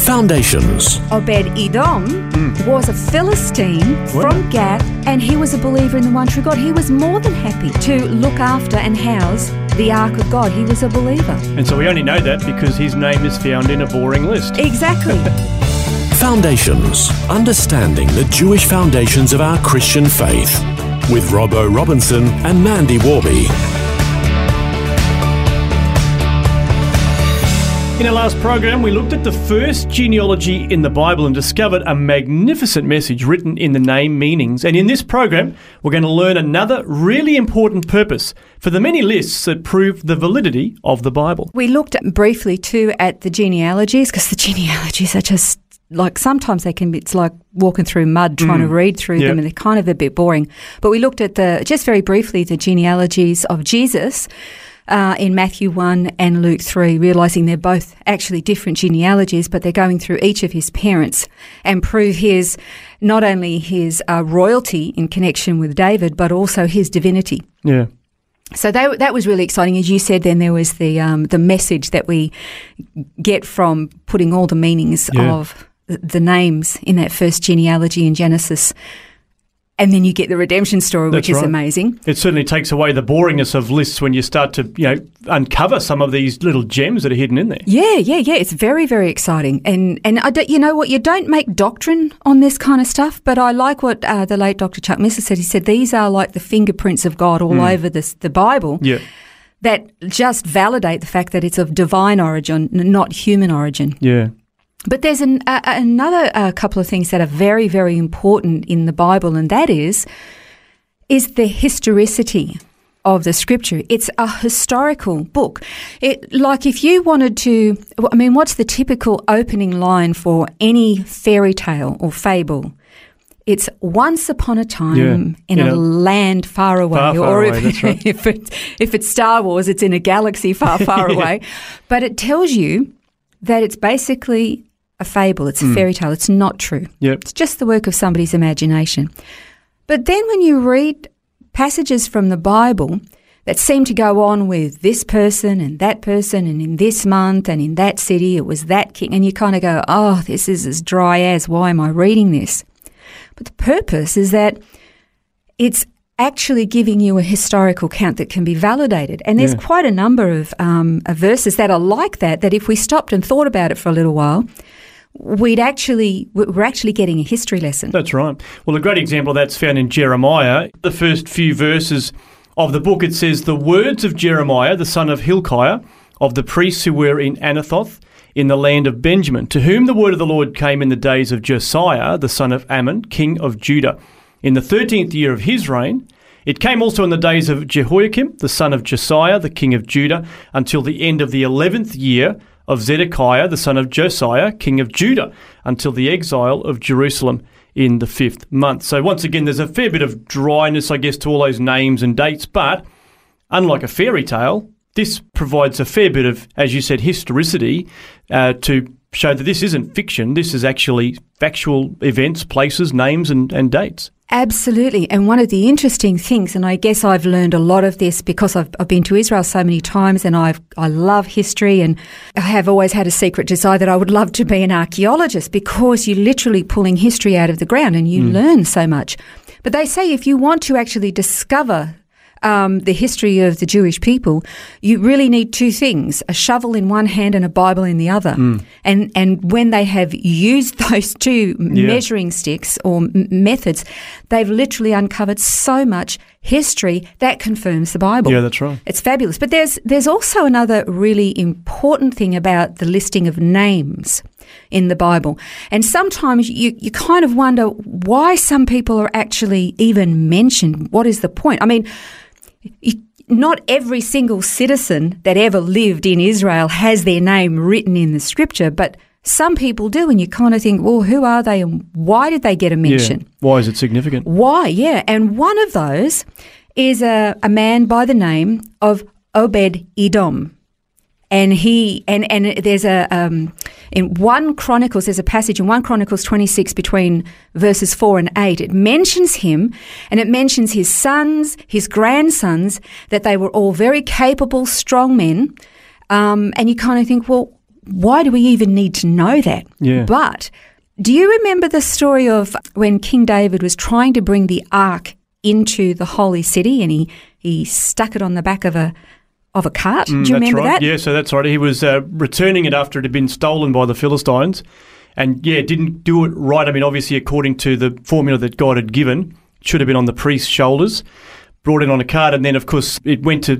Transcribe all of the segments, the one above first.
Foundations. Obed Edom hmm. was a Philistine from Gath, and he was a believer in the one true God. He was more than happy to look after and house the ark of God. He was a believer. And so we only know that because his name is found in a boring list. Exactly. Foundations. Understanding the Jewish foundations of our Christian faith. With Robbo Robinson and Mandy Warby. In our last program, we looked at the first genealogy in the Bible and discovered a magnificent message written in the name meanings. And in this program, we're going to learn another really important purpose for the many lists that prove the validity of the Bible. we looked briefly too at the genealogies because the genealogies are just like sometimes they can be, it's like walking through mud trying to mm. read through Yeah. them and they're kind of a bit boring. But we looked at the, just very briefly, the genealogies of Jesus. Uh, in Matthew 1 and Luke 3, realizing they're both actually different genealogies, but they're going through each of his parents and prove his, not only his uh, royalty in connection with David, but also his divinity. Yeah. So that, that was really exciting. As you said, then there was the um, the message that we get from putting all the meanings Yeah. of the names in that first genealogy in Genesis, and then you get the redemption story, which is right. amazing. It certainly takes away the boringness of lists when you start to, you know, uncover some of these little gems that are hidden in there. Yeah, yeah, yeah. It's very, very exciting. And and I don't, you know what? You don't make doctrine on this kind of stuff, but I like what uh, the late Dr. Chuck Missler said. He said these are like the fingerprints of God all over this, the Bible. Yeah. That just validate the fact that it's of divine origin, not human origin. Yeah. But there's an, uh, another uh, couple of things that are very, very important in the Bible, and that is is the historicity of the scripture. It's a historical book. It like if you wanted to, I mean, what's the typical opening line for any fairy tale or fable? It's once upon a time Yeah. in In a, a- land far away, Far, far or away, if, that's right. if it's if it's Star Wars, it's in a galaxy far, far Yeah. away. But it tells you that it's basically a fable. It's a Hmm. fairy tale. It's not true. Yep. It's just the work of somebody's imagination. But then when you read passages from the Bible that seem to go on with this person and that person and in this month and in that city, it was that king, and you kind of go, oh, this is as dry as, why am I reading this? But the purpose is that it's actually giving you a historical count that can be validated. And there's Yeah. quite a number of, um, of verses that are like that, that if we stopped and thought about it for a little while, we'd actually, we're actually getting a history lesson. That's right. Well, a great example of that's found in Jeremiah. The first few verses of the book, it says, The words of Jeremiah, the son of Hilkiah, of the priests who were in Anathoth, in the land of Benjamin, to whom the word of the Lord came in the days of Josiah, the son of Amon, king of Judah, in the thirteenth year of his reign. It came also in the days of Jehoiakim, the son of Josiah, the king of Judah, until the end of the eleventh year of Zedekiah, the son of Josiah, king of Judah, until the exile of Jerusalem in the fifth month. So, once again, there's a fair bit of dryness, I guess, to all those names and dates, but unlike a fairy tale, this provides a fair bit of, as you said, historicity uh, to show that this isn't fiction. This is actually factual events, places, names, and, and dates. Absolutely. And one of the interesting things, and I guess I've learned a lot of this because I've, I've been to Israel so many times and I've, I love history and I have always had a secret desire that I would love to be an archaeologist because you're literally pulling history out of the ground and you hmm. learn so much. But they say if you want to actually discover um, the history of the Jewish people, you really need two things: a shovel in one hand and a Bible in the other. And and when they have used those two Yeah. measuring sticks or m- methods, they've literally uncovered so much history that confirms the Bible. Yeah, that's right. It's fabulous. But there's there's also another really important thing about the listing of names in the Bible. And sometimes you, you kind of wonder why some people are actually even mentioned. What is the point? I mean, not every single citizen that ever lived in Israel has their name written in the scripture, but some people do, and you kind of think, well, who are they and why did they get a mention? Yeah. Why is it significant? Why? Yeah. And one of those is a, a man by the name of Obed Edom. And he and and there's a um, in one Chronicles there's a passage in one Chronicles 26 between verses four and eight. It mentions him, and it mentions his sons, his grandsons, that they were all very capable, strong men. Um, and you kind of think, well, why do we even need to know that? Yeah. But do you remember the story of when King David was trying to bring the ark into the holy city, and he he stuck it on the back of a of a cart? do you Mm, that's remember right. that? Yeah, so that's right. He was uh, returning it after it had been stolen by the Philistines, and yeah, didn't do it right. I mean, obviously, according to the formula that God had given, should have been on the priest's shoulders. Brought it on a cart, and then of course it went to.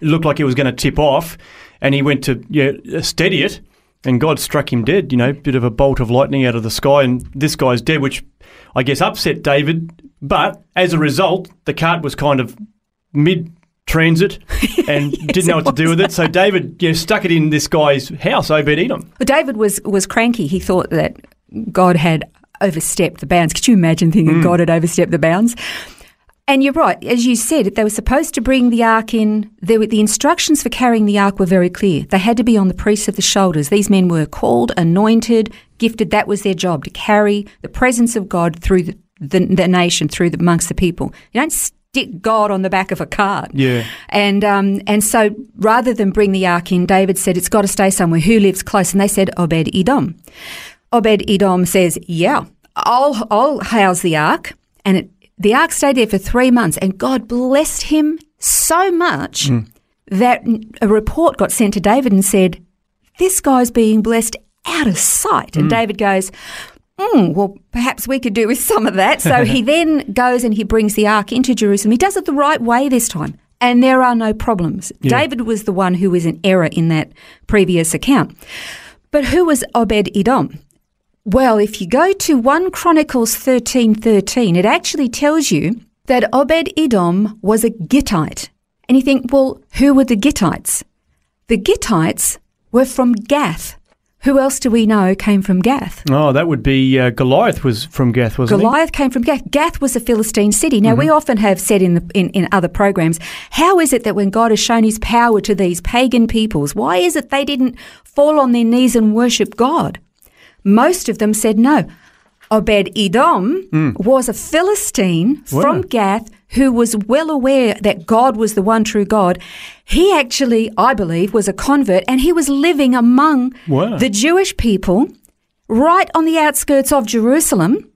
It looked like it was going to tip off, and he went to yeah steady it, and God struck him dead. You know, bit of a bolt of lightning out of the sky, and this guy's dead, which I guess upset David. But as a result, the cart was kind of mid transit and didn't know what to do with it. So David you know, stuck it in this guy's house, Obed Edom. Well, David was was cranky. He thought that God had overstepped the bounds. Could you imagine thinking hmm. God had overstepped the bounds? And you're right, as you said, they were supposed to bring the ark in. There were, the instructions for carrying the ark were very clear. They had to be on the priests of the shoulders. These men were called, anointed, gifted. That was their job to carry the presence of God through the, the, the nation, through the, amongst the people. You don't stick God on the back of a cart. Yeah. And um, and so rather than bring the ark in, David said it's got to stay somewhere. Who lives close? And they said Obed Edom. Obed Edom says, "Yeah, I'll I'll house the ark." And it, the ark stayed there for three months, and God blessed him so much that a report got sent to David and said, "This guy's being blessed out of sight." And David goes. Mm, well, perhaps we could do with some of that. So he then goes and he brings the ark into Jerusalem. He does it the right way this time, and there are no problems. David was the one who was in error in that previous account. But who was Obed Edom? Well, if you go to 1 Chronicles 13:13, it actually tells you that Obed Edom was a Gittite. And you think, well, who were the Gittites? The Gittites were from Gath. Who else do we know came from Gath? Oh, that would be uh, Goliath was from Gath, wasn't Goliath came from Gath. Gath was a Philistine city. Now, we often have said in, the, in, in other programs, how is it that when God has shown his power to these pagan peoples, why is it they didn't fall on their knees and worship God? Most of them said no. Obed Edom was a Philistine from Gath who was well aware that God was the one true God. He actually, I believe, was a convert and he was living among Wow. the Jewish people right on the outskirts of Jerusalem.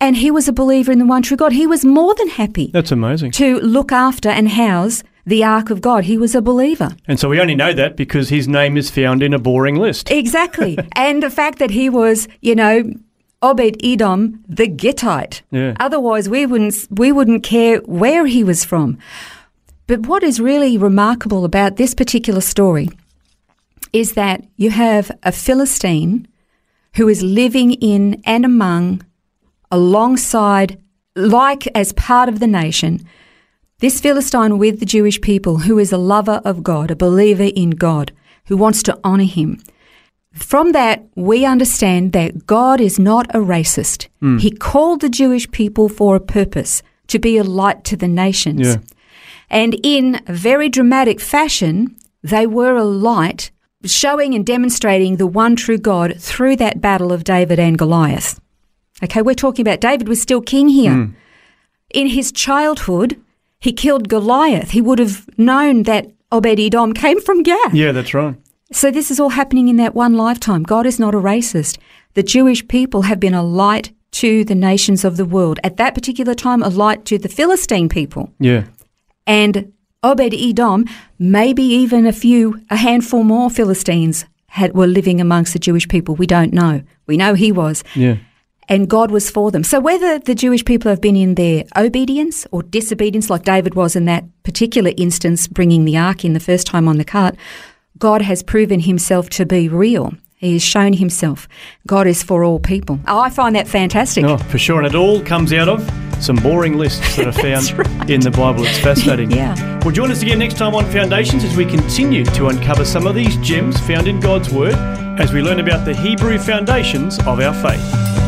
And he was a believer in the one true God. He was more than happy That's amazing. to look after and house the ark of God. He was a believer. And so we only know that because his name is found in a boring list. Exactly. and the fact that he was, you know, Obed Edom the Gittite. Yeah. Otherwise we wouldn't we wouldn't care where he was from. But what is really remarkable about this particular story is that you have a Philistine who is living in and among alongside like as part of the nation this Philistine with the Jewish people who is a lover of God, a believer in God, who wants to honor him. From that, we understand that God is not a racist. Hmm. He called the Jewish people for a purpose to be a light to the nations. Yeah. And in a very dramatic fashion, they were a light showing and demonstrating the one true God through that battle of David and Goliath. Okay, we're talking about David was still king here. Hmm. In his childhood, he killed Goliath. He would have known that Obed Edom came from Gath. Yeah, that's right. So this is all happening in that one lifetime. God is not a racist. The Jewish people have been a light to the nations of the world. At that particular time, a light to the Philistine people. Yeah. And Obed Edom, maybe even a few, a handful more Philistines had, were living amongst the Jewish people. We don't know. We know he was. Yeah. And God was for them. So whether the Jewish people have been in their obedience or disobedience, like David was in that particular instance, bringing the ark in the first time on the cart, God has proven himself to be real. He has shown himself. God is for all people. Oh, I find that fantastic. Oh, for sure. And it all comes out of some boring lists that are found in the Bible. It's fascinating. Yeah. Well, join us again next time on Foundations as we continue to uncover some of these gems found in God's Word as we learn about the Hebrew foundations of our faith.